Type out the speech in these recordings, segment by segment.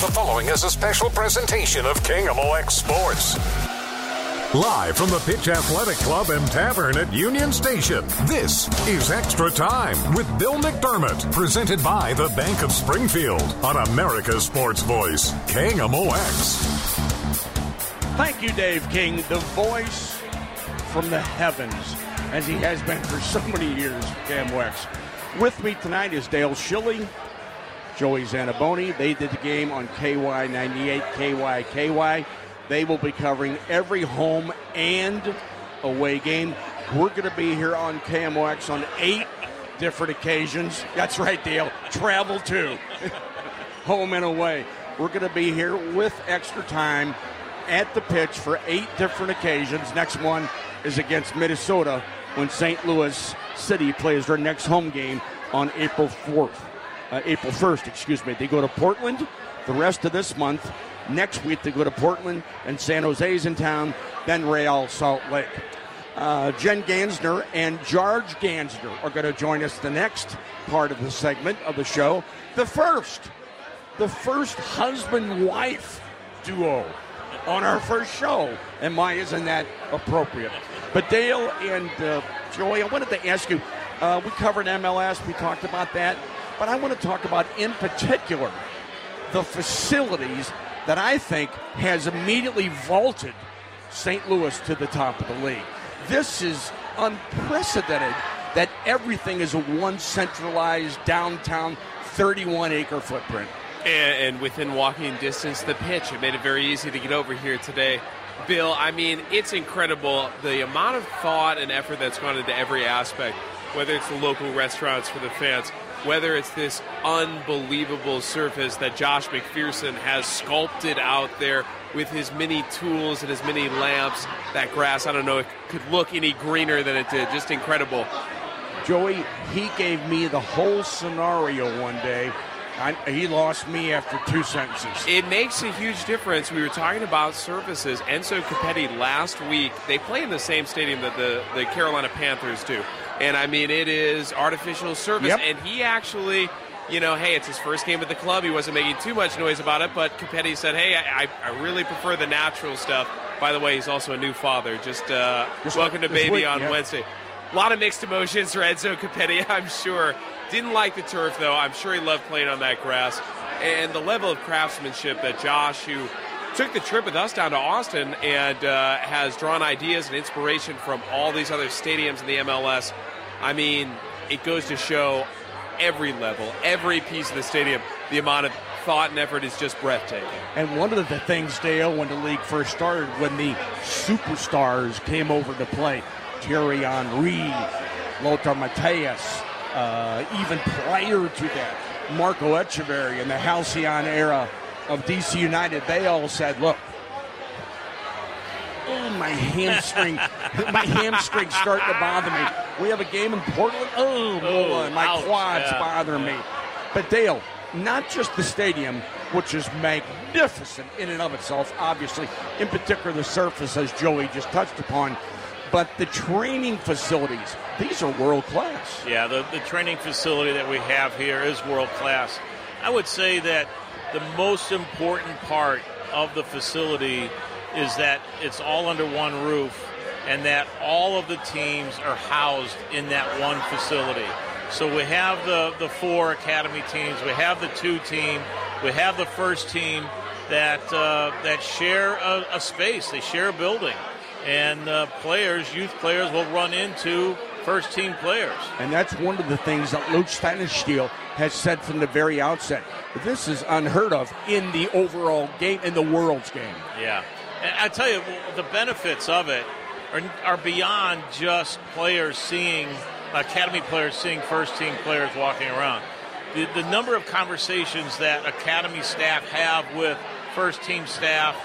The following is a special presentation of KMOX Sports. Live from the Pitch Athletic Club and Tavern at Union Station, this is Extra Time with Bill McDermott, presented by the Bank of Springfield on America's Sports Voice, KMOX. Thank you, Dave King, the voice from the heavens, as he has been for so many years, KMOX. With me tonight is Dale Schilly, Joey Zanaboni. They did the game on KY98, KYKY. They will be covering every home and away game. We're going to be here on KMOX on eight different occasions. That's right, Dale. Travel too. home and away. We're going to be here with extra time at the pitch for eight different occasions. Next one is against Minnesota when St. Louis City plays their next home game on April 4th. Uh, April 1st, excuse me. They go to Portland the rest of this month. Next week, they go to Portland and San Jose's in town, then Real Salt Lake. Uh, Jen Gansner and George Gansner are going to join us the next part of the segment of the show. The first, the first husband wife duo on our first show. And why isn't that appropriate? But Dale and uh, I wanted to ask you uh, we covered MLS, we talked about that, but I want to talk about in particular the facilities that I think has immediately vaulted St. Louis to the top of the league. This is unprecedented that everything is a one centralized downtown 31 acre footprint. And, and, within walking distance, the pitch. It made it very easy to get over here today. Bill, I mean, it's incredible the amount of thought and effort that's gone into every aspect, whether it's the local restaurants for the fans, whether it's this unbelievable surface that Josh McPherson has sculpted out there with his many tools and his many lamps. That grass, I don't know, it could look any greener than it did. Just incredible. Joey, he gave me the whole scenario one day. I, he lost me after two sentences. It makes a huge difference. We were talking about surfaces. Enzo Copetti last week, they play in the same stadium that the, the Carolina Panthers do. And I mean, it is artificial surface. Yep. And he actually you know, hey, it's his first game at the club. He wasn't making too much noise about it, but Copetti said, hey, I, I really prefer the natural stuff. By the way, he's also a new father. Just, uh, Just welcome to baby week, on yeah. Wednesday. A lot of mixed emotions for Enzo Copetti, I'm sure. Didn't like the turf, though. I'm sure he loved playing on that grass. And the level of craftsmanship that Josh, who took the trip with us down to Austin and uh, has drawn ideas and inspiration from all these other stadiums in the MLS, I mean, it goes to show every level, every piece of the stadium, the amount of thought and effort is just breathtaking. And one of the things, Dale, when the league first started, when the superstars came over to play, Thierry Henry, Lothar Matthäus, uh, even prior to that, Marco Etcheverry in the Halcyon era of DC United, they all said, look, oh, my hamstring, my hamstring's starting to bother me. We have a game in Portland. Oh, boy, oh, my ouch, quads yeah, bother me. But Dale, not just the stadium, which is magnificent in and of itself, obviously, in particular the surface, as Joey just touched upon, but the training facilities, these are world class. Yeah, the, the training facility that we have here is world class. I would say that the most important part of the facility is that it's all under one roof and that all of the teams are housed in that one facility. So we have the, the four academy teams, we have the two team, we have the first team that uh, that share a, a, space, they share a building, and uh, players, youth players, will run into first team players. And that's one of the things that Lutz Pfannenstiel has said from the very outset. This is unheard of in the overall game, in the world's game. Yeah. And I tell you, the benefits of it are, are beyond just players seeing, academy players seeing first team players walking around. The, the number of conversations that academy staff have with first team staff,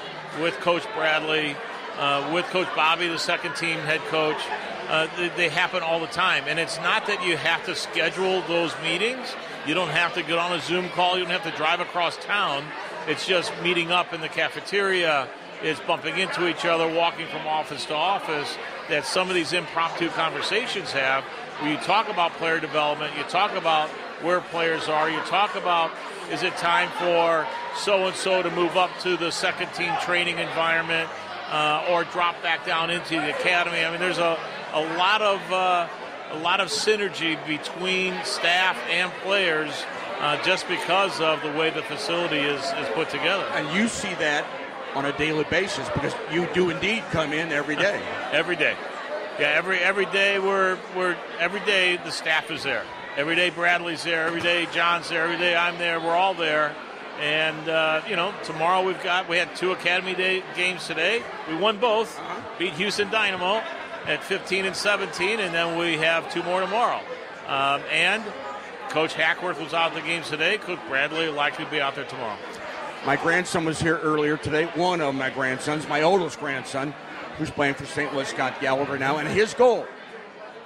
with Coach Bradley, uh, with Coach Bobby, the second team head coach, uh, they, they, happen all the time. And it's not that you have to schedule those meetings. You don't have to get on a Zoom call. You don't have to drive across town. It's just meeting up in the cafeteria, is bumping into each other, walking from office to office. That some of these impromptu conversations have, where you talk about player development, you talk about where players are, you talk about is it time for so and so to move up to the second team training environment uh, or drop back down into the academy. I mean, there's a, a lot of uh, a lot of synergy between staff and players uh, just because of the way the facility is, is put together. And you see that on a daily basis because you do indeed come in every day. every day. Yeah, every every day we're we're every day the staff is there. Every day Bradley's there. Every day John's there. Every day I'm there. We're all there. And uh, you know, tomorrow we've got we had two Academy Day games today. We won both. Uh-huh. Beat Houston Dynamo at 15 and 17, and then we have two more tomorrow. Um, and Coach Hackworth was out the games today. Coach Bradley will likely be out there tomorrow. My grandson was here earlier today. One of my grandsons, my oldest grandson, who's playing for St. Louis, Scott Gallagher now, and his goal,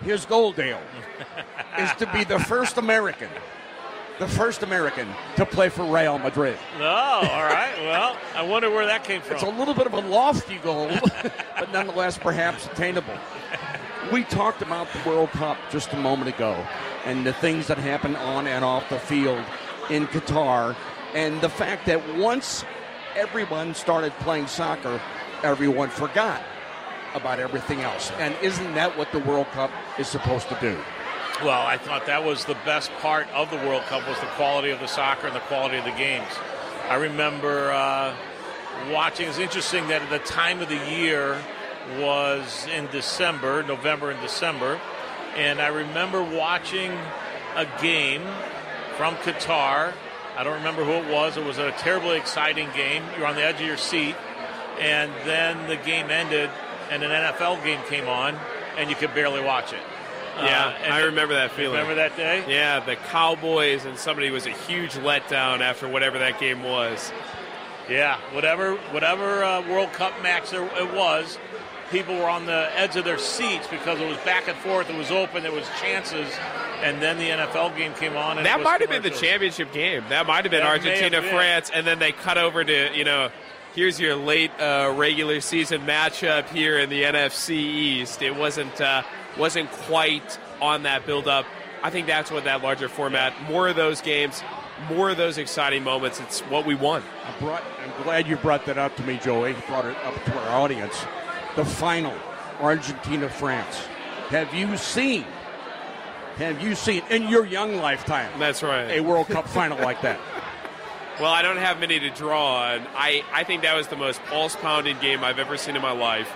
his goal, Dale, is to be the first American the first American to play for Real Madrid. Oh, all right. Well, I wonder where that came from. It's a little bit of a lofty goal, but nonetheless perhaps attainable. We talked about the World Cup just a moment ago and the things that happen on and off the field in Qatar, and the fact that once everyone started playing soccer, everyone forgot about everything else. And isn't that what the World Cup is supposed to do? Well, I thought that was the best part of the World Cup was the quality of the soccer and the quality of the games. I remember uh, watching. It's interesting that at the time of the year was in December, November and December, and I remember watching a game from Qatar. I don't remember who it was. It was a terribly exciting game. You're on the edge of your seat, and then the game ended, and an NFL game came on, and you could barely watch it. Yeah, uh, I remember that feeling. Remember that day? Yeah, the Cowboys and somebody was a huge letdown after whatever that game was. Yeah, whatever whatever uh, World Cup match there, it was, people were on the edge of their seats because it was back and forth. It was open. There was chances, and then the NFL game came on. that might have been the championship game. That might have been that Argentina France, and then they cut over to you know. Here's your late uh, regular season matchup here in the NFC East. It wasn't uh, wasn't quite on that build up. I think that's what that larger format, more of those games, more of those exciting moments. It's what we want. I brought, I'm glad you brought that up to me, Joey. You brought it up to our audience. The final, Argentina France. Have you seen? Have you seen in your young lifetime? That's right. A World Cup final like that. Well, I don't have many to draw on. I, I think that was the most pulse pounding game I've ever seen in my life.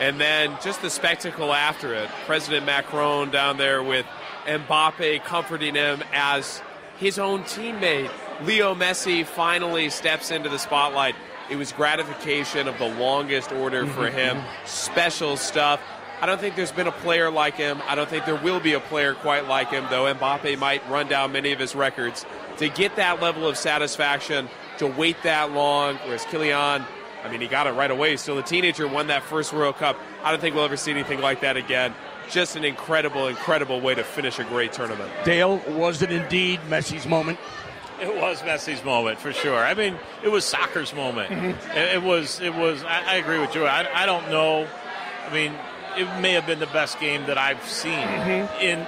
And then just the spectacle after it. President Macron down there with Mbappe comforting him as his own teammate. Leo Messi finally steps into the spotlight. It was gratification of the longest order for mm-hmm. him. Special stuff. I don't think there's been a player like him. I don't think there will be a player quite like him, though Mbappe might run down many of his records. To get that level of satisfaction, to wait that long, whereas Kylian I mean, he got it right away. He's still a teenager, won that first World Cup. I don't think we'll ever see anything like that again. Just an incredible, incredible way to finish a great tournament. Dale, was it indeed Messi's moment? It was Messi's moment for sure. I mean, it was soccer's moment. Mm-hmm. It, it, was. It was. I, I agree with you. I, I, don't know. I mean, it may have been the best game that I've seen mm-hmm. in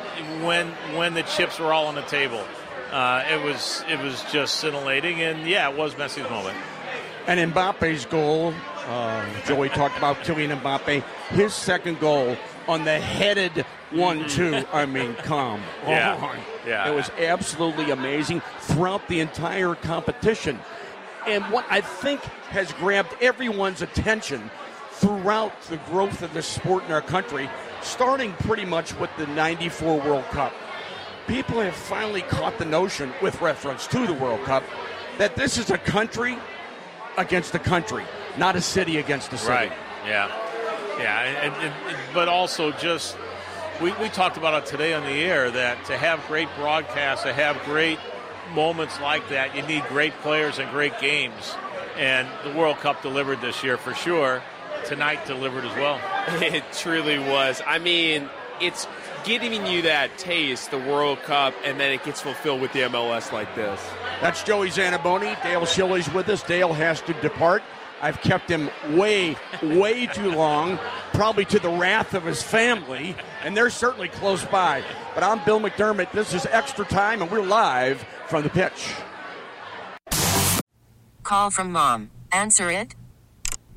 when when the chips were all on the table. Uh, it was it was just scintillating, and yeah, it was Messi's moment. And Mbappe's goal, uh, Joey talked about Kylian Mbappe, his second goal on the headed one two. I mean, come Yeah. on. Yeah. It was absolutely amazing throughout the entire competition. And what I think has grabbed everyone's attention throughout the growth of the sport in our country, starting pretty much with the 94 World Cup. People have finally caught the notion, with reference to the World Cup, that this is a country against a country, not a city against a city. Right. Yeah. Yeah. And, and, and- but also just we, we talked about it today on the air that to have great broadcasts, to have great moments like that, you need great players and great games. And the World Cup delivered this year for sure. Tonight delivered as well. It truly was. I mean, it's giving you that taste, the World Cup, and then it gets fulfilled with the MLS like this. That's Joey Zanaboni. Dale Schilly's with us. Dale has to depart. I've kept him way, way too long, probably to the wrath of his family, and they're certainly close by. But I'm Bill McDermott. This is Extra Time, and we're live from the pitch. Call from mom. Answer it.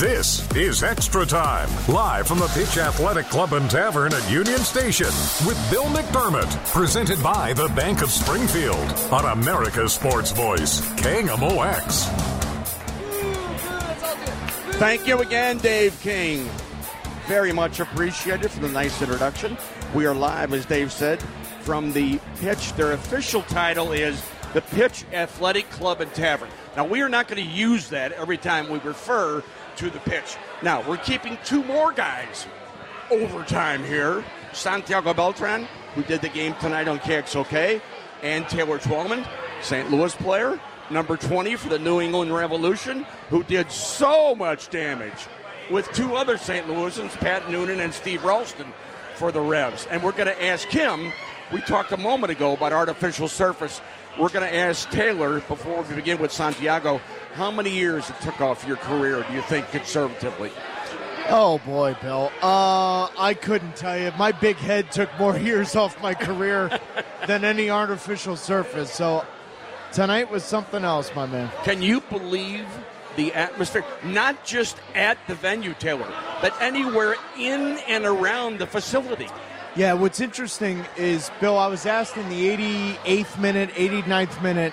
This is Extra Time, live from the Pitch Athletic Club and Tavern at Union Station with Bill McDermott, presented by the Bank of Springfield on America's Sports Voice, KMOX. Thank you again, Dave King. Very much appreciated for the nice introduction. We are live, as Dave said, from the pitch. Their official title is the Pitch Athletic Club and Tavern. Now, we are not going to use that every time we refer to the pitch. Now, we're keeping two more guys overtime here Santiago Beltran, who did the game tonight on KXOK, and Taylor Twellman, St. Louis player, number 20 for the New England Revolution, who did so much damage with two other St. Louisans, Pat Noonan and Steve Ralston, for the Revs. And we're going to ask him, we talked a moment ago about artificial surface. We're going to ask Taylor, before we begin with Santiago, how many years it took off your career, do you think, conservatively? Oh boy, Bill. Uh, I couldn't tell you. My big head took more years off my career than any artificial surface. So tonight was something else, my man. Can you believe the atmosphere? Not just at the venue, Taylor, but anywhere in and around the facility. Yeah, what's interesting is, Bill, I was asked in the 88th minute, 89th minute,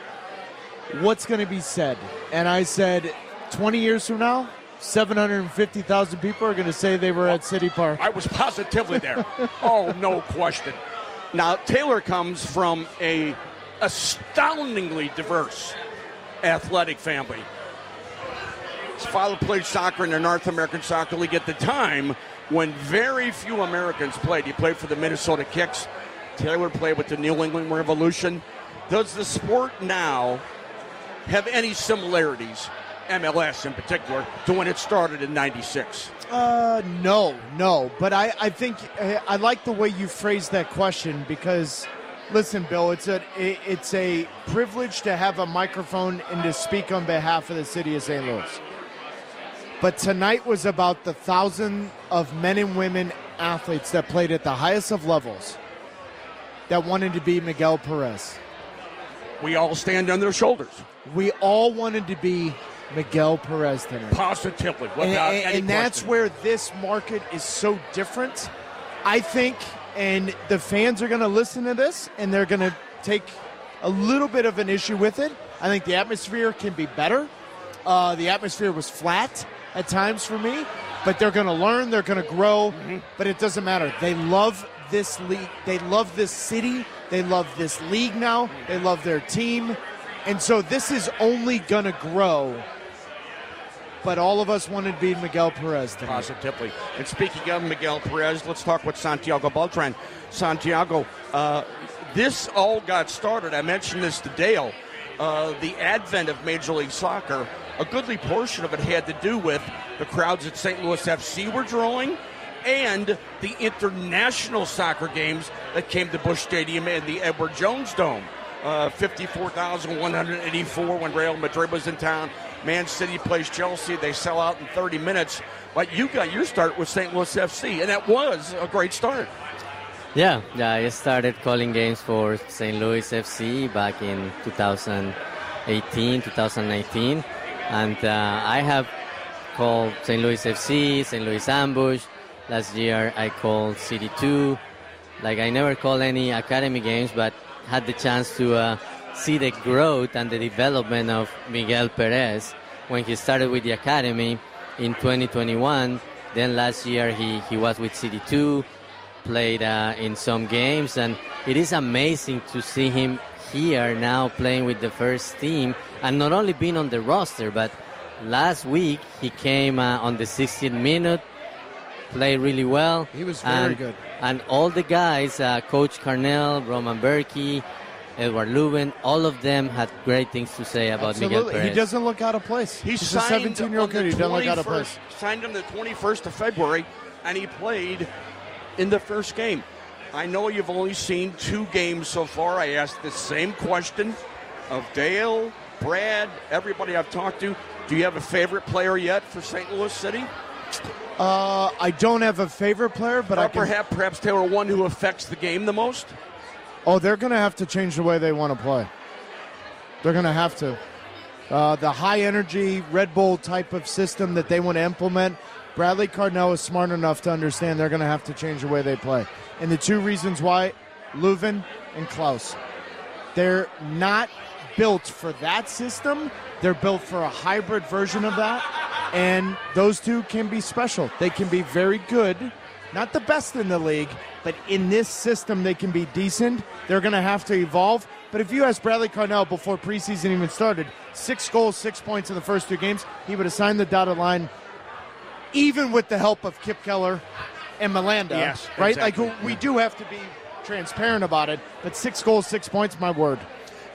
what's going to be said? And I said, 20 years from now, 750,000 people are going to say they were at City Park. I was positively there. oh, no question. Now, Taylor comes from a astoundingly diverse athletic family. His father played soccer in the North American Soccer League at the time when very few Americans played. He played for the Minnesota Kicks. Taylor played with the New England Revolution. Does the sport now have any similarities, MLS in particular, to when it started in 96? Uh, no, no. But I, I think I like the way you phrased that question because, listen, Bill, it's a it's a privilege to have a microphone and to speak on behalf of the city of St. Louis. But tonight was about the thousand of men and women athletes that played at the highest of levels that wanted to be Miguel Perez. We all stand on their shoulders. We all wanted to be Miguel Perez tonight. Positively, and, and- and that's where this market is so different. I think, and the fans are going to listen to this, and they're going to take a little bit of an issue with it. I think the atmosphere can be better. Uh, the atmosphere was flat at times for me, but they're going to learn, they're going to grow. Mm-hmm. But it doesn't matter. They love this league. They love this city. They love this league now. They love their team, and so this is only going to grow but all of us wanted to be Miguel Perez tonight. Positively. And speaking of Miguel Perez, let's talk with Santiago Beltran. Santiago, uh, this all got started. I mentioned this to Dale. Uh, the advent of Major League Soccer, a goodly portion of it had to do with the crowds at St. Louis FC were drawing and the international soccer games that came to Busch Stadium and the Edward Jones Dome. Uh, 54,184 when Real Madrid was in town. Man City plays Chelsea. They sell out in 30 minutes. But you got your start with St. Louis FC, and that was a great start. Yeah, yeah, I started calling games for St. Louis FC back in 2018, 2019, and uh, I have called St. Louis FC, St. Louis Ambush. Last year I called City 2. Like I never called any academy games, but had the chance to uh, see the growth and the development of Miguel Perez when he started with the academy in 2021. Then last year he, he was with City 2 played uh, in some games, and it is amazing to see him here now playing with the first team, and not only being on the roster, but last week he came uh, on the 16th minute, played really well. He was very and, good. And all the guys, uh, Coach Carnell, Roman Bürki, Edward Löwen, all of them had great things to say about Miguel Absolutely. Perez. He doesn't look out of place. He He's a 17 year old kid. He doesn't look out of place. Signed him the 21st of February, and he played in the first game. I know you've only seen two games so far. I asked the same question of Dale, Brad, everybody I've talked to. Do you have a favorite player yet for St. Louis City? Uh, I don't have a favorite player, but or I can. perhaps, perhaps Taylor, one who affects the game the most? Oh, they're going to have to change the way they want to play. They're going to have to. Uh, the high energy Red Bull type of system that they want to implement, Bradley Carnell is smart enough to understand they're going to have to change the way they play. And the two reasons why, Löwen and Klauss, they're not built for that system. They're built for a hybrid version of that. And those two can be special. They can be very good. Not the best in the league, but in this system, they can be decent. They're going to have to evolve. But if you asked Bradley Carnell before preseason even started, six goals, six points in the first two games, he would have signed the dotted line, even with the help of Kip Keller and Melanda. Yes, right? exactly. Like we do have to be transparent about it. But six goals, six points, my word.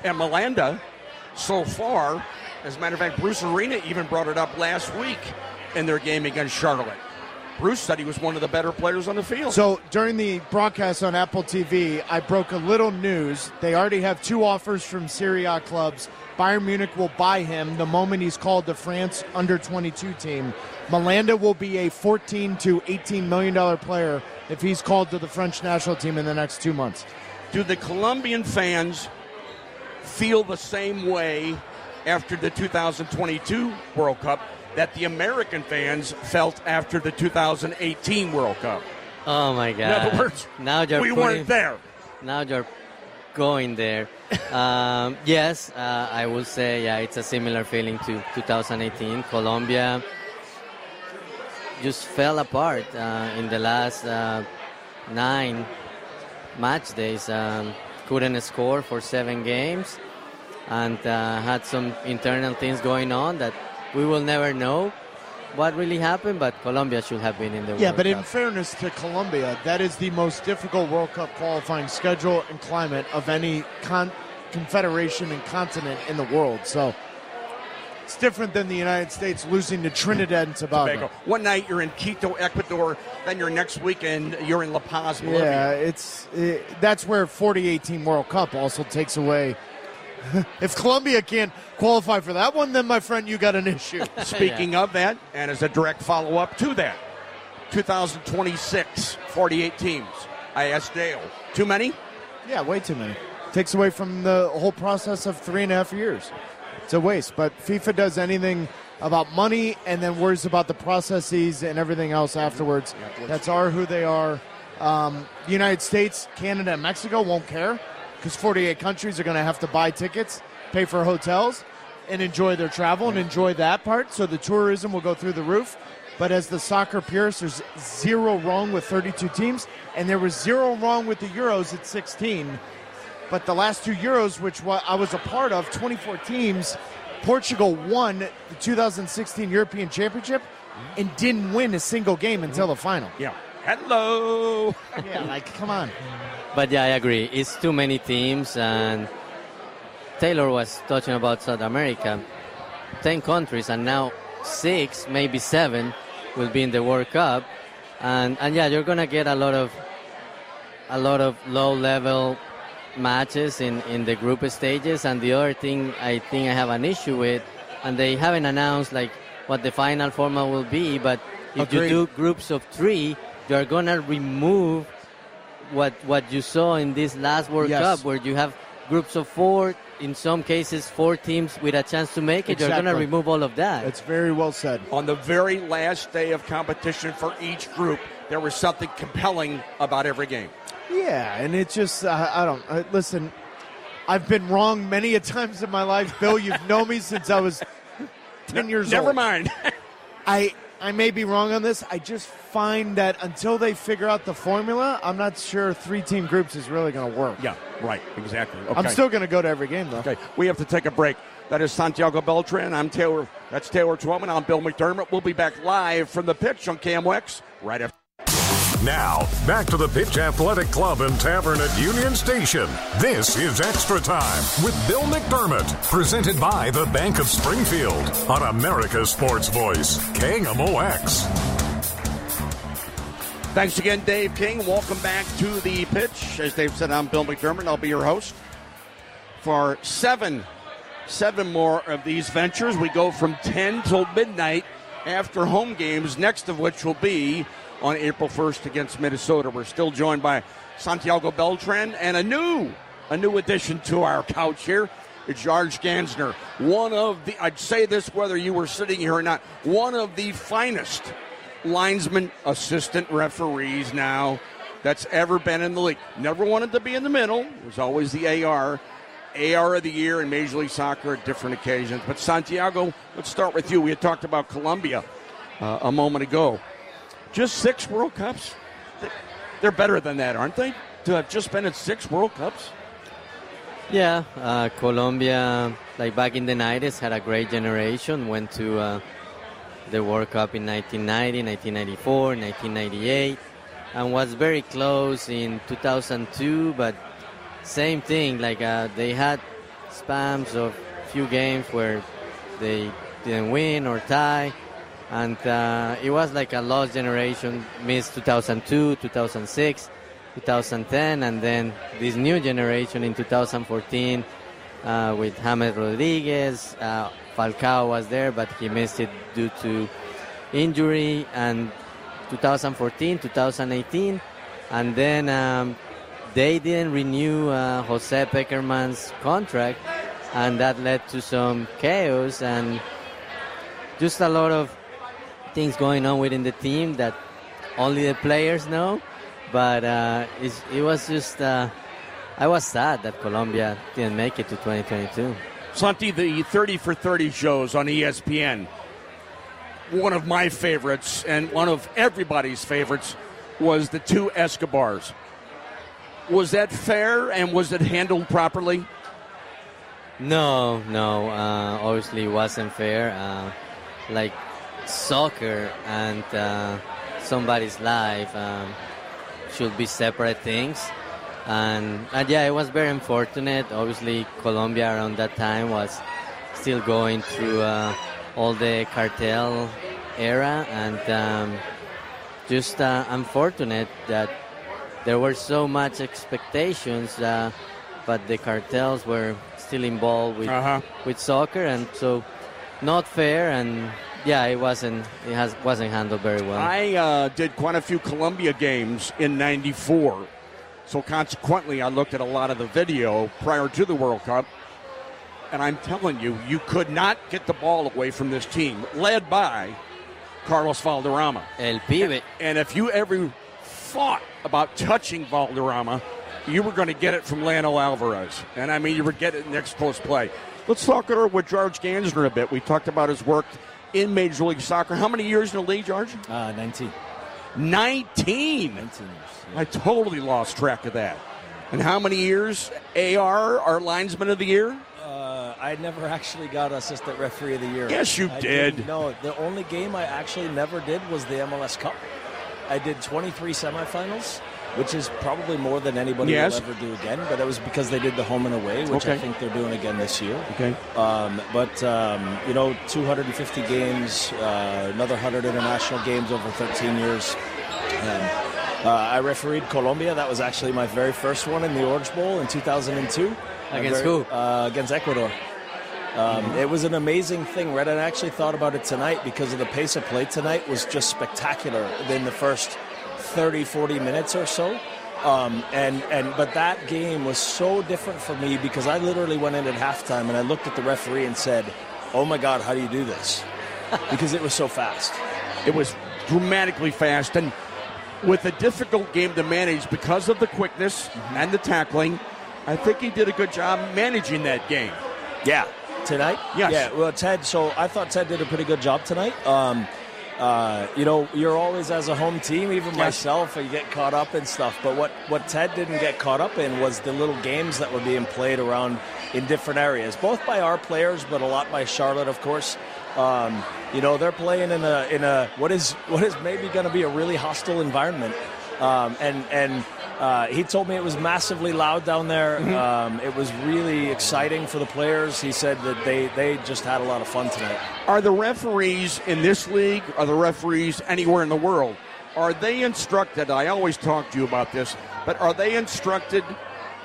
And Melanda, so far, as a matter of fact, Bruce Arena even brought it up last week in their game against Charlotte. Bruce said he was one of the better players on the field. So during the broadcast on Apple TV, I broke a little news. They already have two offers from Serie A clubs. Bayern Munich will buy him the moment he's called the France under 22 team. Melanda will be a 14 to 18 million dollar player if he's called to the French national team in the next two months. Do the Colombian fans feel the same way after the 2022 World Cup that the American fans felt after the 2018 World Cup? Oh my God! In other words, now you're we putting, weren't there. Now you're going there. Um, yes, uh, I will say, yeah, it's a similar feeling to 2018. Colombia just fell apart uh, in the last uh, nine match days. Um, couldn't score for seven games and uh, had some internal things going on that we will never know what really happened, but Colombia should have been in the yeah, World but Cup. in fairness to Colombia, that is the most difficult World Cup qualifying schedule and climate of any con- confederation and continent in the world. So it's different than the United States losing to Trinidad and Tobago. Tobago. One night you're in Quito, Ecuador. Then your next weekend you're in La Paz, Bolivia. Yeah, it's it, that's where 4018 World Cup also takes away. if Colombia can't qualify for that one, then my friend, you got an issue. Speaking of that, and as a direct follow up to that, 2026, 48 teams. I asked Dale, too many? Yeah, way too many. Takes away from the whole process of three and a half years. It's a waste. But FIFA does anything about money and then worries about the processes and everything else afterwards. That's are who they are. Um, the United States, Canada, and Mexico won't care because 48 countries are going to have to buy tickets, pay for hotels, and enjoy their travel and enjoy that part. So the tourism will go through the roof. But as the soccer purist, there's zero wrong with 32 teams, and there was zero wrong with the Euros at 16. But the last two Euros, which I was a part of, 24 teams, Portugal won the 2016 European Championship and didn't win a single game until the final. Yeah. Hello. yeah, like come on. But yeah, I agree. It's too many teams, and Taylor was talking about South America. Ten countries, and now six, maybe seven, will be in the World Cup, and and yeah, you're gonna get a lot of a lot of low-level matches in in the group stages. And the other thing I think I have an issue with, and they haven't announced like what the final format will be, but if Agreed. you do groups of three, you're gonna remove what what you saw in this last World Yes. Cup, where you have groups of four, in some cases four teams with a chance to make it. Exactly. You're gonna remove all of that. It's very well said. On the very last day of competition for each group, there was something compelling about every game. Yeah, and it's just uh, I don't uh, listen. I've been wrong many a times in my life, Bill. You've known me since I was ten years Never old. Never mind. I I may be wrong on this. I just find that until they figure out the formula, I'm not sure three team groups is really going to work. yeah, right, exactly. Okay. I'm still going to go to every game though. Okay, we have to take a break. That is Santiago Beltran. I'm Taylor. That's Taylor Twellman. I'm Bill McDermott. We'll be back live from the pitch on KMOX right after. Now, back to the Pitch Athletic Club and Tavern at Union Station. This is Extra Time with Bill McDermott, presented by the Bank of Springfield on America's Sports Voice, KMOX. Thanks again, Dave King. Welcome back to the pitch. As Dave said, I'm Bill McDermott. I'll be your host for seven, seven more of these ventures. We go from 10 till midnight after home games, next of which will be on April 1st against Minnesota. We're still joined by Santiago Beltran and a new, a new addition to our couch here. It's George Gansner, one of the, I'd say this whether you were sitting here or not, one of the finest linesman assistant referees now that's ever been in the league. Never wanted to be in the middle. It was always the AR. AR of the year in Major League Soccer at different occasions. But Santiago, let's start with you. We had talked about Colombia uh, a moment ago. Just six World Cups? They're better than that, aren't they? To have just been at six World Cups? Yeah, uh, Colombia, like back in the 90s, had a great generation. Went to uh, the World Cup in 1990, 1994, 1998, and was very close in 2002. But same thing, like uh, they had spams of few games where they didn't win or tie, and uh, it was like a lost generation. Missed 2002, 2006. 2010, and then this new generation in 2014 uh, with James Rodriguez. Uh, Falcao was there, but he missed it due to injury. And 2014, 2018, and then um, they didn't renew uh, Jose Pekerman's contract, and that led to some chaos and just a lot of things going on within the team that only the players know but uh, it was just uh, I was sad that Colombia didn't make it to 2022. Santi, the 30 for 30 shows on ESPN, one of my favorites and one of everybody's favorites was the two Escobars. Was that fair and was it handled properly? No, no, uh, obviously it wasn't fair. Uh, like soccer and uh, somebody's life um, should be separate things. And, and yeah, it was very unfortunate. Obviously, Colombia around that time was still going through uh, all the cartel era, and um, just uh, unfortunate that there were so much expectations, uh, but the cartels were still involved with Uh-huh. with soccer, and so not fair. And yeah, it wasn't it has wasn't handled very well. I uh, did quite a few Colombia games in '94, so consequently, I looked at a lot of the video prior to the World Cup. And I'm telling you, you could not get the ball away from this team, led by Carlos Valderrama. El pibe. And if you ever thought about touching Valderrama, you were going to get it from Lano Alvarez. And I mean, you were getting it next close play. Let's talk it over with George Gansner a bit. We talked about his work in Major League Soccer. How many years in the league, George? Uh, 19. 19. 19 years. I totally lost track of that. And how many years AR, our linesman of the year? Uh, I never actually got assistant referee of the year. Yes, you I did. No, the only game I actually never did was the MLS Cup. I did 23 semifinals, which is probably more than anybody Yes. will ever do again. But that was because they did the home and away, which I think they're doing again this year. Okay. Um, but um, you know, 250 games, uh, another 100 international games over 13 years. Um, uh, I refereed Colombia. That was actually my very first one in the Orange Bowl in 2002. Against very- who? Uh, against Ecuador. Um, it was an amazing thing, Red. And I actually thought about it tonight because of the pace of play tonight was just spectacular in the first 30, 40 minutes or so. Um, and, and but that game was so different for me because I literally went in at halftime and I looked at the referee and said, "Oh my God, how do you do this?" because it was so fast. It was dramatically fast and with a difficult game to manage because of the quickness and the tackling. I think he did a good job managing that game. Yeah. Tonight? Yes. Yeah, well, Ted, so I thought Ted did a pretty good job tonight. Um, uh, you know, you're always as a home team, even myself, I get caught up in stuff. But what, what Ted didn't get caught up in was the little games that were being played around in different areas, both by our players, but a lot by Charlotte, of course. Um, you know, they're playing in a in a what is what is maybe going to be a really hostile environment. Um, and and uh, he told me it was massively loud down there. Um, it was really exciting for the players. He said that they, they just had a lot of fun tonight. Are the referees in this league, are the referees anywhere in the world, are they instructed? I always talk to you about this, but are they instructed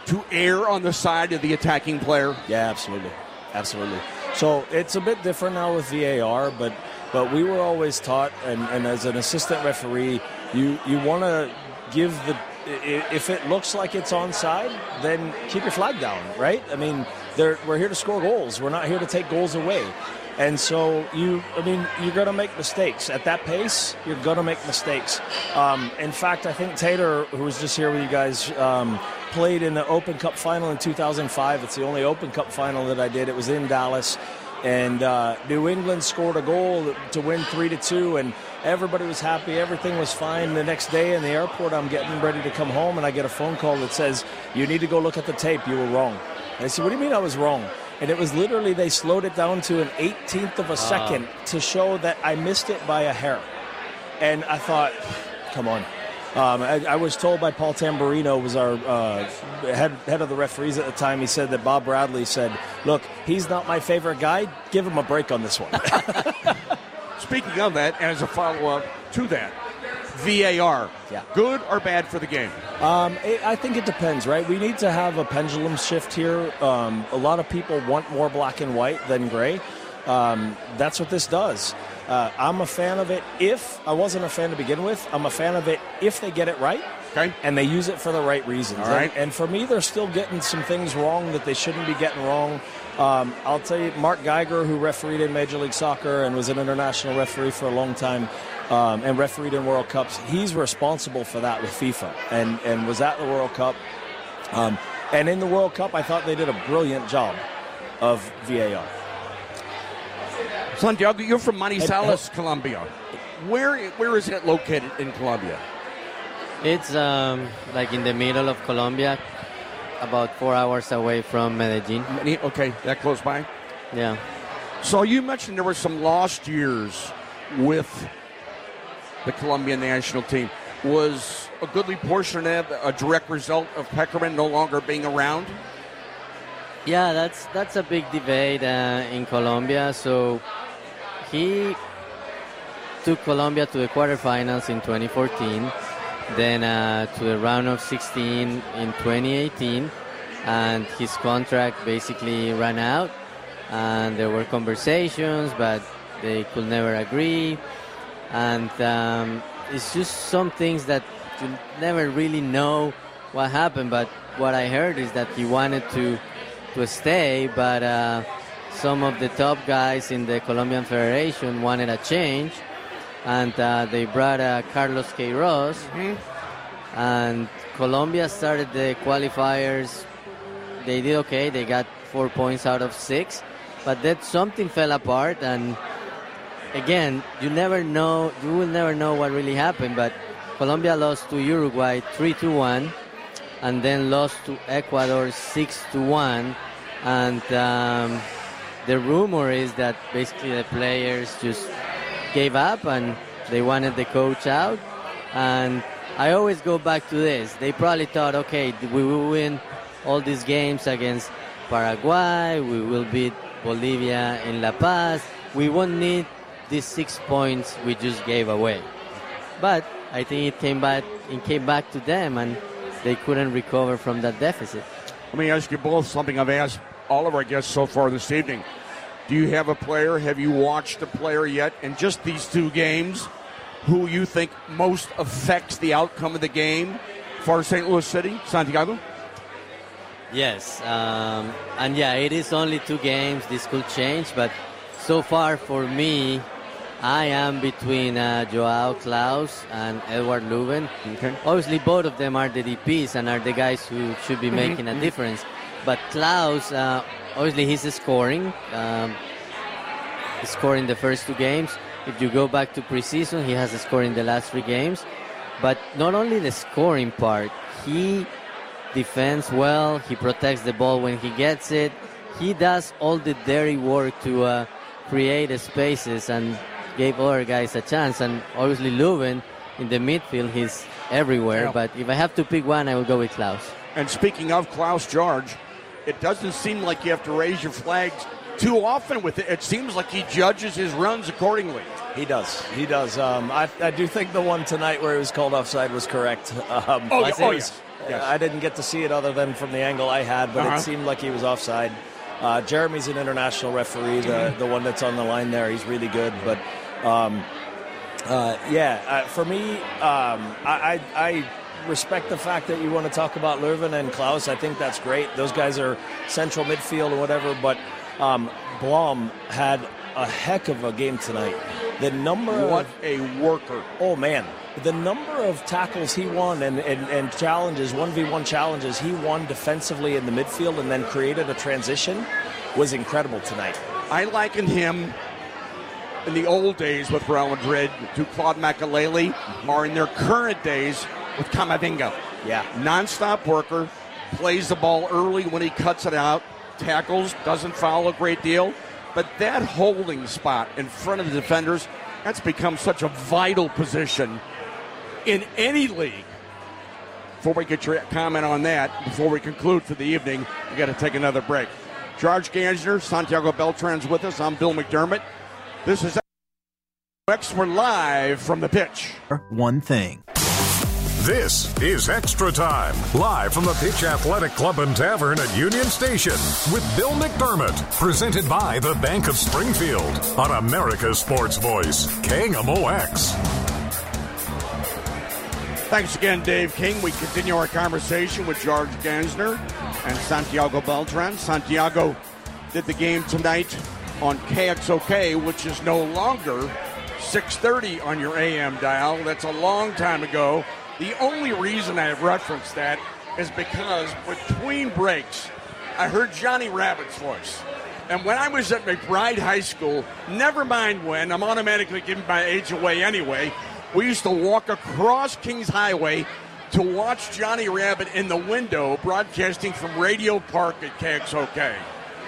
to err on the side of the attacking player? Yeah, absolutely, absolutely. So it's a bit different now with VAR, but but we were always taught, and, and as an assistant referee, you you want to give the if it looks like it's onside, then keep your flag down, right? I mean, we're here to score goals. We're not here to take goals away. And so you, I mean, you're going to make mistakes at that pace. You're going to make mistakes. Um, in fact, I think Tater, who was just here with you guys, um, played in the Open Cup final in 2005. It's the only Open Cup final that I did. It was in Dallas, and uh, New England scored a goal to win three to two, and everybody was happy. Everything was fine. The next day in the airport, I'm getting ready to come home, and I get a phone call that says, "You need to go look at the tape. You were wrong." And I said, "What do you mean I was wrong?" And it was literally they slowed it down to an 18th of a second to show that I missed it by a hair. And I thought, come on. Um, I, I was told by Paul Tamberino, was our uh, head head of the referees at the time. He said that Bob Bradley said, "Look, he's not my favorite guy. Give him a break on this one." Speaking of that, and as a follow up to that, VAR, Yeah. good or bad for the game? Um, it, I think it depends, right? We need to have a pendulum shift here. Um, a lot of people want more black and white than gray. Um, that's what this does. Uh, I'm a fan of it if I wasn't a fan to begin with. I'm a fan of it if they get it right. Okay. And they use it for the right reasons. All right. And, and for me, they're still getting some things wrong that they shouldn't be getting wrong. Um, I'll tell you, Mark Geiger, who refereed in Major League Soccer and was an international referee for a long time, um, and refereed in World Cups, he's responsible for that with FIFA, and and was at the World Cup. Um, And in the World Cup, I thought they did a brilliant job of VAR. Santiago, you're from Manizales, Colombia. Where where is it located in Colombia? It's um, like in the middle of Colombia, about four hours away from Medellin. Okay, that close by. Yeah. So you mentioned there were some lost years with the Colombian national team. Was a goodly portion of that a direct result of Pekerman no longer being around? Yeah, that's that's a big debate uh, in Colombia. So he took Colombia to the quarterfinals in 2014, then uh, to the round of 16 in 2018, and his contract basically ran out. And there were conversations, but they could never agree. And um, it's just some things that you never really know what happened. But what I heard is that he wanted to to stay, but uh, some of the top guys in the Colombian Federation wanted a change, and uh, they brought uh, Carlos Queiroz, and Colombia started the qualifiers. They did okay. They got four points out of six, but then something fell apart, and again, you never know. You will never know what really happened, but Colombia lost to Uruguay three to one and then lost to Ecuador six to one. And um, the rumor is that basically the players just gave up and they wanted the coach out. And I always go back to this. They probably thought, okay, we will win all these games against Paraguay. We will beat Bolivia in La Paz. We won't need these six points we just gave away. But I think it came back. It came back to them, and they couldn't recover from that deficit. Let me ask you both something I've asked all of our guests so far this evening. Do you have a player? Have you watched a player yet in just these two games who you think most affects the outcome of the game for St. Louis City, Santiago? Yes, um, and yeah, it is only two games. This could change, but so far for me, I am between uh, Joao Klauss and Edward Löwen. Okay. Obviously, both of them are the DPs and are the guys who should be Mhm, making a mhm. difference. But Klauss, uh, obviously, he's scoring. Um, he scored in the first two games. If you go back to preseason, he has scored in the last three games. But not only the scoring part, he defends well. He protects the ball when he gets it. He does all the dirty work to uh, create spaces and gave other guys a chance. And obviously, Löwen in the midfield, he's everywhere. Yeah. But if I have to pick one, I will go with Klauss. And speaking of Klauss George, it doesn't seem like you have to raise your flags too often with it. It seems like he judges his runs accordingly. He does. He does. Um, I, I do think the one tonight where he was called offside was correct. Um, Oh, I yeah. Oh, was- yes. Yes. I didn't get to see it other than from the angle I had, but Uh-huh. it seemed like he was offside. Uh, Jeremy's an international referee, the, the one that's on the line there. He's really good. But um, uh, yeah, uh, for me, um, I, I, I respect the fact that you want to talk about Löwen and Klauss. I think that's great. Those guys are central midfield or whatever. But um, Blom had a heck of a game tonight. The number What of a worker. Oh man, the number of tackles he won and, and, and challenges, one v one challenges he won defensively in the midfield and then created a transition was incredible tonight. I likened him in the old days with Real Madrid to Claude Makélélé, or in their current days with Camavinga. Yeah. Non-stop worker, plays the ball early when he cuts it out, tackles, doesn't foul a great deal. But that holding spot in front of the defenders, that's become such a vital position in any league. Before we get your comment on that, before we conclude for the evening, we got to take another break. George Gansner, Santiago Beltran's with us. I'm Bill McDermott. This is X. We're live from the pitch. One thing. This is Extra Time, live from the Pitch Athletic Club and Tavern at Union Station with Bill McDermott, presented by the Bank of Springfield on America's Sports Voice, KMOX. Thanks again, Dave King. We continue our conversation with George Gansner and Santiago Beltran. Santiago did the game tonight on KXOK, which is no longer 6:30 on your AM dial. That's a long time ago. The only reason I have referenced that is because between breaks, I heard Johnny Rabbit's voice. And when I was at McBride High School, never mind when, I'm automatically giving my age away anyway. We used to walk across Kings Highway to watch Johnny Rabbit in the window broadcasting from Radio Park at KXOK.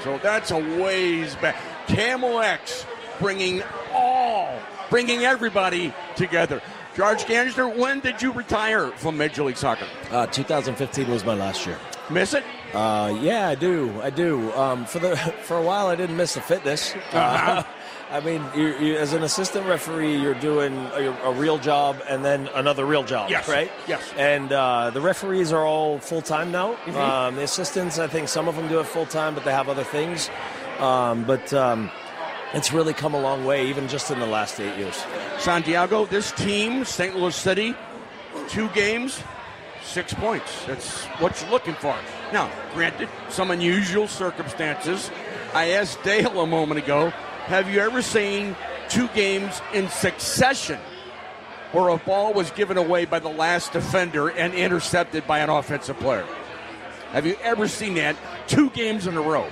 So that's a ways back. KMOX bringing all, bringing everybody together. George Gansner, when did you retire from Major League Soccer? Uh, 2015 was my last year. Miss it? Uh, yeah, I do. I do. Um, for the for a while, I didn't miss the fitness. Uh, I mean, you, you, as an assistant referee, you're doing a, a, real job and then another real job, yes. right? Yes. And uh, the referees are all full time now. Mm-hmm. Um, the assistants, I think some of them do it full time, but they have other things. Um, but um, it's really come a long way, even just in the last eight years. Santiago, this team, St. Louis City, two games, six points. That's what you're looking for. Now, granted, some unusual circumstances. I asked Dale a moment ago have you ever seen two games in succession where a ball was given away by the last defender and intercepted by an offensive player? Have you ever seen that two games in a row?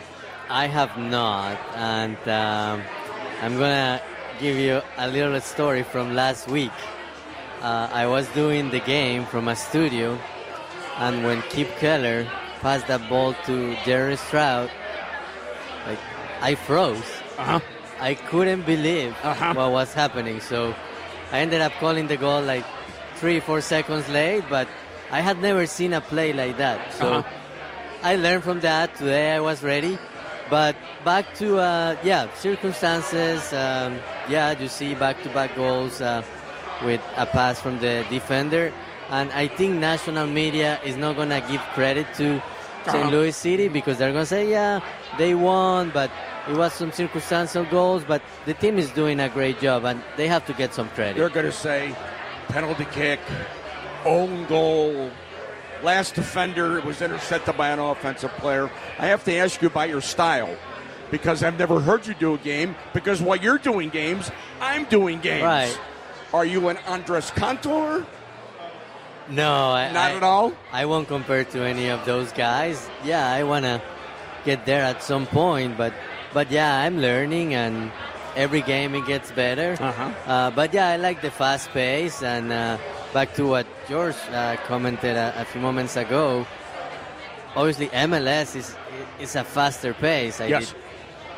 I have not, and um, I'm gonna give you a little story from last week. Uh, I was doing the game from a studio, and when Kipp Keller passed that ball to Jared Stroud, like I froze. Uh-huh. I couldn't believe Uh-huh. what was happening. So I ended up calling the goal like three, four seconds late, but I had never seen a play like that. So Uh-huh. I learned from that. Today I was ready. But back to, uh, yeah, circumstances. Um, yeah, you see back to back goals uh, with a pass from the defender. And I think national media is not going to give credit to St. Louis City because they're going to say, yeah, they won, but it was some circumstantial goals. But the team is doing a great job and they have to get some credit. They're going to say penalty kick, own goal, last defender was intercepted by an offensive player. I have to ask you about your style because I've never heard you do a game. Because while you're doing games, I'm doing games. Right. Are you an Andres Cantor? No, I, Not I- at all? I won't compare to any of those guys. Yeah, I wanna get there at some point, but but yeah, I'm learning, and every game it gets better. Uh-huh. Uh, but yeah, I like the fast pace, and uh, back to what George uh, commented a, a few moments ago. Obviously, MLS is is a faster pace. I Yes.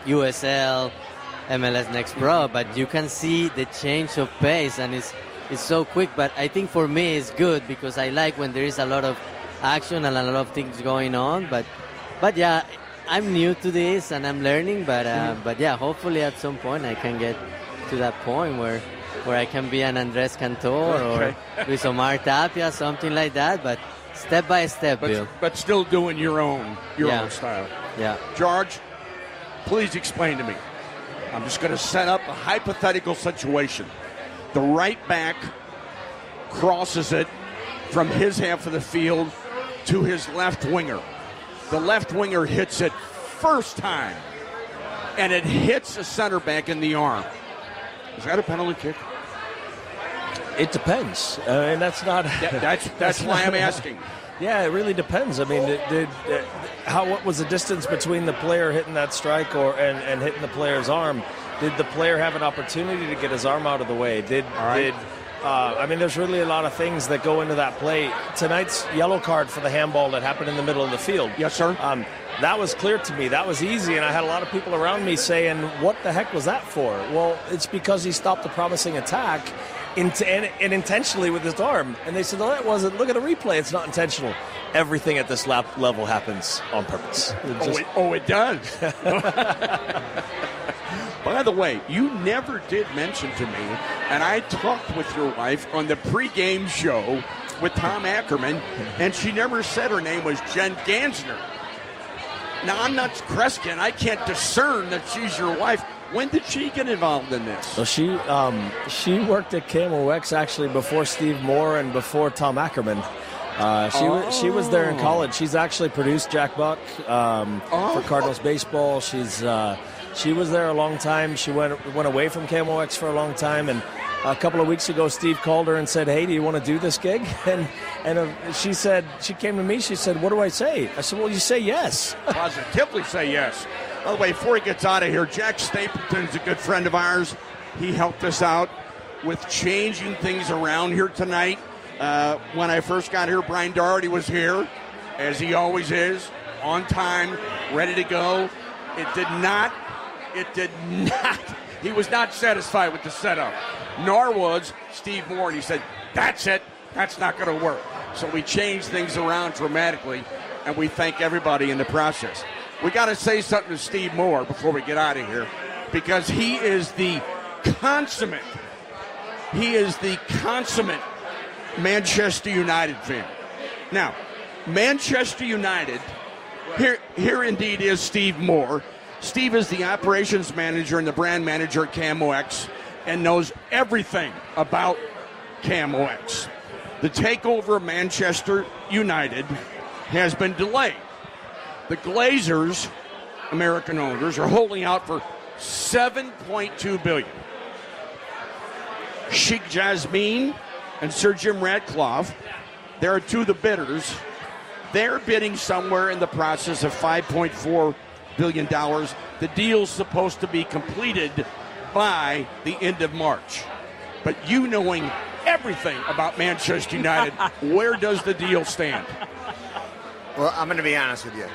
USL, MLS Next Pro, but you can see the change of pace, and it's it's so quick. But I think for me it's good because I like when there is a lot of action and a lot of things going on. But but yeah, I'm new to this and I'm learning. But uh, but yeah, hopefully at some point I can get to that point where where I can be an Andres Cantor Okay. or Luis Omar Tapia, something like that. But step by step, Bill. But, but still doing your own your Yeah. own style. Yeah. George, please explain to me. I'm just going to set up a hypothetical situation. The right back crosses it from his half of the field to his left winger. The left winger hits it first time, and it hits a center back in the arm. Is that a penalty kick? It depends. I mean, that's not. That- that's that's why I'm asking. Yeah, it really depends. I mean, did, did, how what was the distance between the player hitting that strike or and, and hitting the player's arm? Did the player have an opportunity to get his arm out of the way? Did right. did uh, I mean, there's really a lot of things that go into that play. Tonight's yellow card for the handball that happened in the middle of the field. Yes, sir. Um, that was clear to me. That was easy, and I had a lot of people around me saying, "What the heck was that for?" Well, it's because he stopped a promising attack, int- and, and intentionally with his arm. And they said, "No, that wasn't. Look at the replay. It's not intentional. Everything at this lap level happens on purpose." It Oh it, oh, it does. By the way, you never did mention to me, and I talked with your wife on the pregame show with Tom Ackerman, and she never said her name was Jen Gansner. Now, I'm not Kreskin. I can't discern that she's your wife. When did she get involved in this? So she um, she worked at KMOX actually before Steve Moore and before Tom Ackerman. Uh, she wa- she was there in Oh. college. She's actually produced Jack Buck um, Oh. for Cardinals baseball. She's uh, she was there a long time. She went went away from KMOX for a long time, and a couple of weeks ago, Steve called her and said, "Hey, do you want to do this gig?" And and uh, she said, she came to me. She said, "What do I say?" I said, "Well, you say yes." Positively say yes. By the way, before he gets out of here, Jack Stapleton's a good friend of ours. He helped us out with changing things around here tonight. Uh, when I first got here, Brian Doherty was here, as he always is, on time, ready to go. It did not, it did not, he was not satisfied with the setup, nor was Steve Moore. And he said, That's it, that's not going to work. So we changed things around dramatically, and we thank everybody in the process. We got to say something to Steve Moore before we get out of here, because he is the consummate, he is the consummate Manchester United fan. Now, Manchester United, here, here indeed is Steve Moore. Steve is the operations manager and the brand manager at KMOX and knows everything about KMOX. The takeover of Manchester United has been delayed. The Glazers, American owners, are holding out for 7.2 billion. Sheikh Jassim and Sir Jim Ratcliffe, there are two of the bidders. They're bidding somewhere in the process of 5.4 billion dollars. The deal's supposed to be completed by the end of March. But you knowing everything about Manchester United, where does the deal stand? Well, I'm going to be honest with you.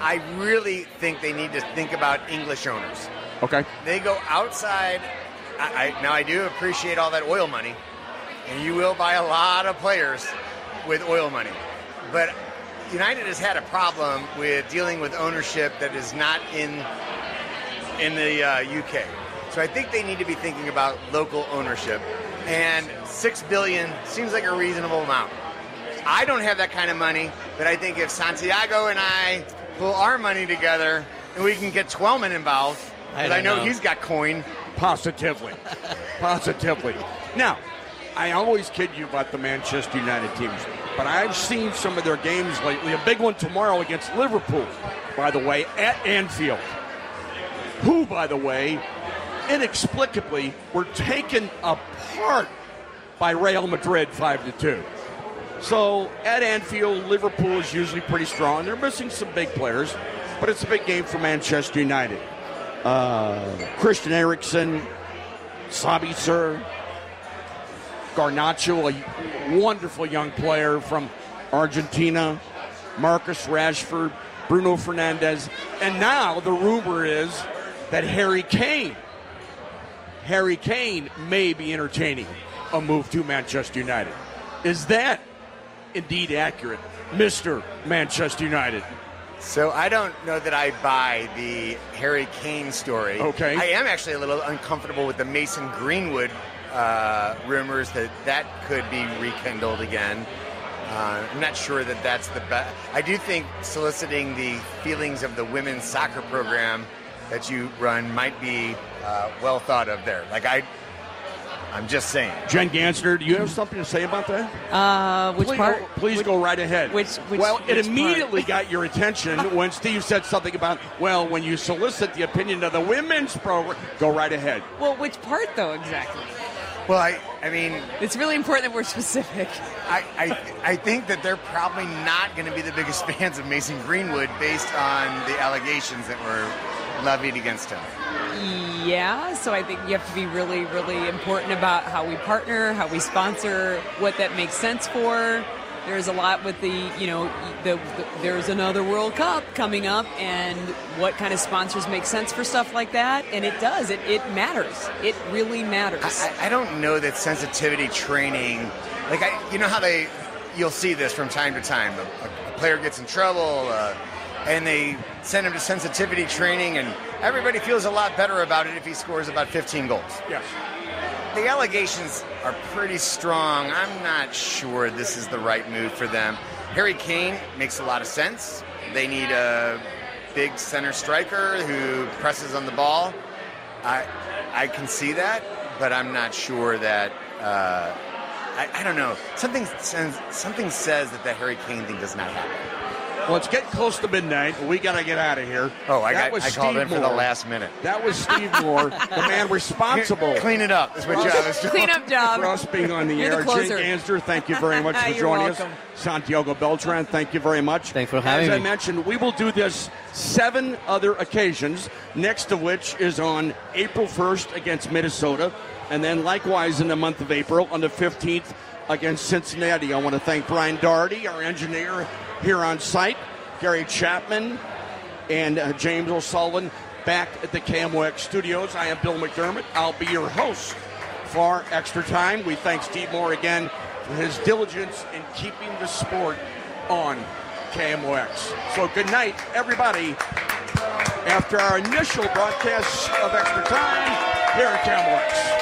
I really think they need to think about English owners. Okay. They go outside. I, I, now I do appreciate all that oil money, and you will buy a lot of players with oil money. But United has had a problem with dealing with ownership that is not in in the uh, UK. So I think they need to be thinking about local ownership. And six billion seems like a reasonable amount. I don't have that kind of money, but I think if Santiago and I pull our money together and we can get Twellman involved, I because I, know, know. he's got coin. Positively. Positively. Now, I always kid you about the Manchester United teams, but I've seen some of their games lately. A big one tomorrow against Liverpool, by the way, at Anfield. Who, by the way, inexplicably were taken apart by Real Madrid 5 to 2. So at Anfield, Liverpool is usually pretty strong. They're missing some big players, but it's a big game for Manchester United. Uh, Christian Eriksen, Sabitzer, Garnacho, a wonderful young player from Argentina, Marcus Rashford, Bruno Fernandes, and now the rumor is that Harry Kane, Harry Kane may be entertaining a move to Manchester United. Is that indeed accurate, Mister Manchester United? So I don't know that I buy the Harry Kane story. Okay. I am actually a little uncomfortable with the Mason Greenwood uh, rumors that that could be rekindled again. Uh, I'm not sure that that's the best. I do think soliciting the feelings of the women's soccer program that you run might be uh, well thought of there. Like I, I'm just saying. Jen Gansner, do you have something to say about that? Uh, which please, part? Please go right ahead. Which, which well, it immediately got your attention when Steve said something about, well, when you solicit the opinion of the women's program, go right ahead. Well, which part though exactly? Well, I, I mean, It's really important that we're specific. I, I, I think that they're probably not going to be the biggest fans of Mason Greenwood based on the allegations that were levied against him. Yeah, so I think you have to be really, really important about how we partner, how we sponsor, what that makes sense for. There's a lot with the, you know, the, the, there's another World Cup coming up, and what kind of sponsors make sense for stuff like that, and it does. It, it matters. It really matters. I, I don't know that sensitivity training, like I, you know how they, you'll see this from time to time. A, a player gets in trouble, uh, and they send him to sensitivity training, and everybody feels a lot better about it if he scores about 15 goals. Yes. The allegations are pretty strong. I'm not sure this is the right move for them. Harry Kane makes a lot of sense. They need a big center striker who presses on the ball. I I can see that, but I'm not sure that. Uh, I, I don't know. Something says, something says that the Harry Kane thing does not happen. Well, it's getting close to midnight. We got to get out of here. Oh, I, that got, was I called Steve in for the last minute. That was Steve Moore, the man responsible. Clean it up. That's what for job us- is. Clean up job. For us being on the You're the air. closer. Jake Gansner, thank you very much for joining welcome. us. Santiago Beltran, thank you very much. Thanks for having As I mentioned, we will do this seven other occasions, next of which is on April 1st against Minnesota, and then likewise in the month of April on the 15th against Cincinnati. I want to thank Brian Doherty, our engineer here on site, Gary Chapman, and uh, James O'Sullivan back at the KMOX studios. I am Bill McDermott. I'll be your host for Extra Time. We thank Steve Moore again for his diligence in keeping the sport on KMOX. So good night, everybody. After our initial broadcast of Extra Time here at KMOX.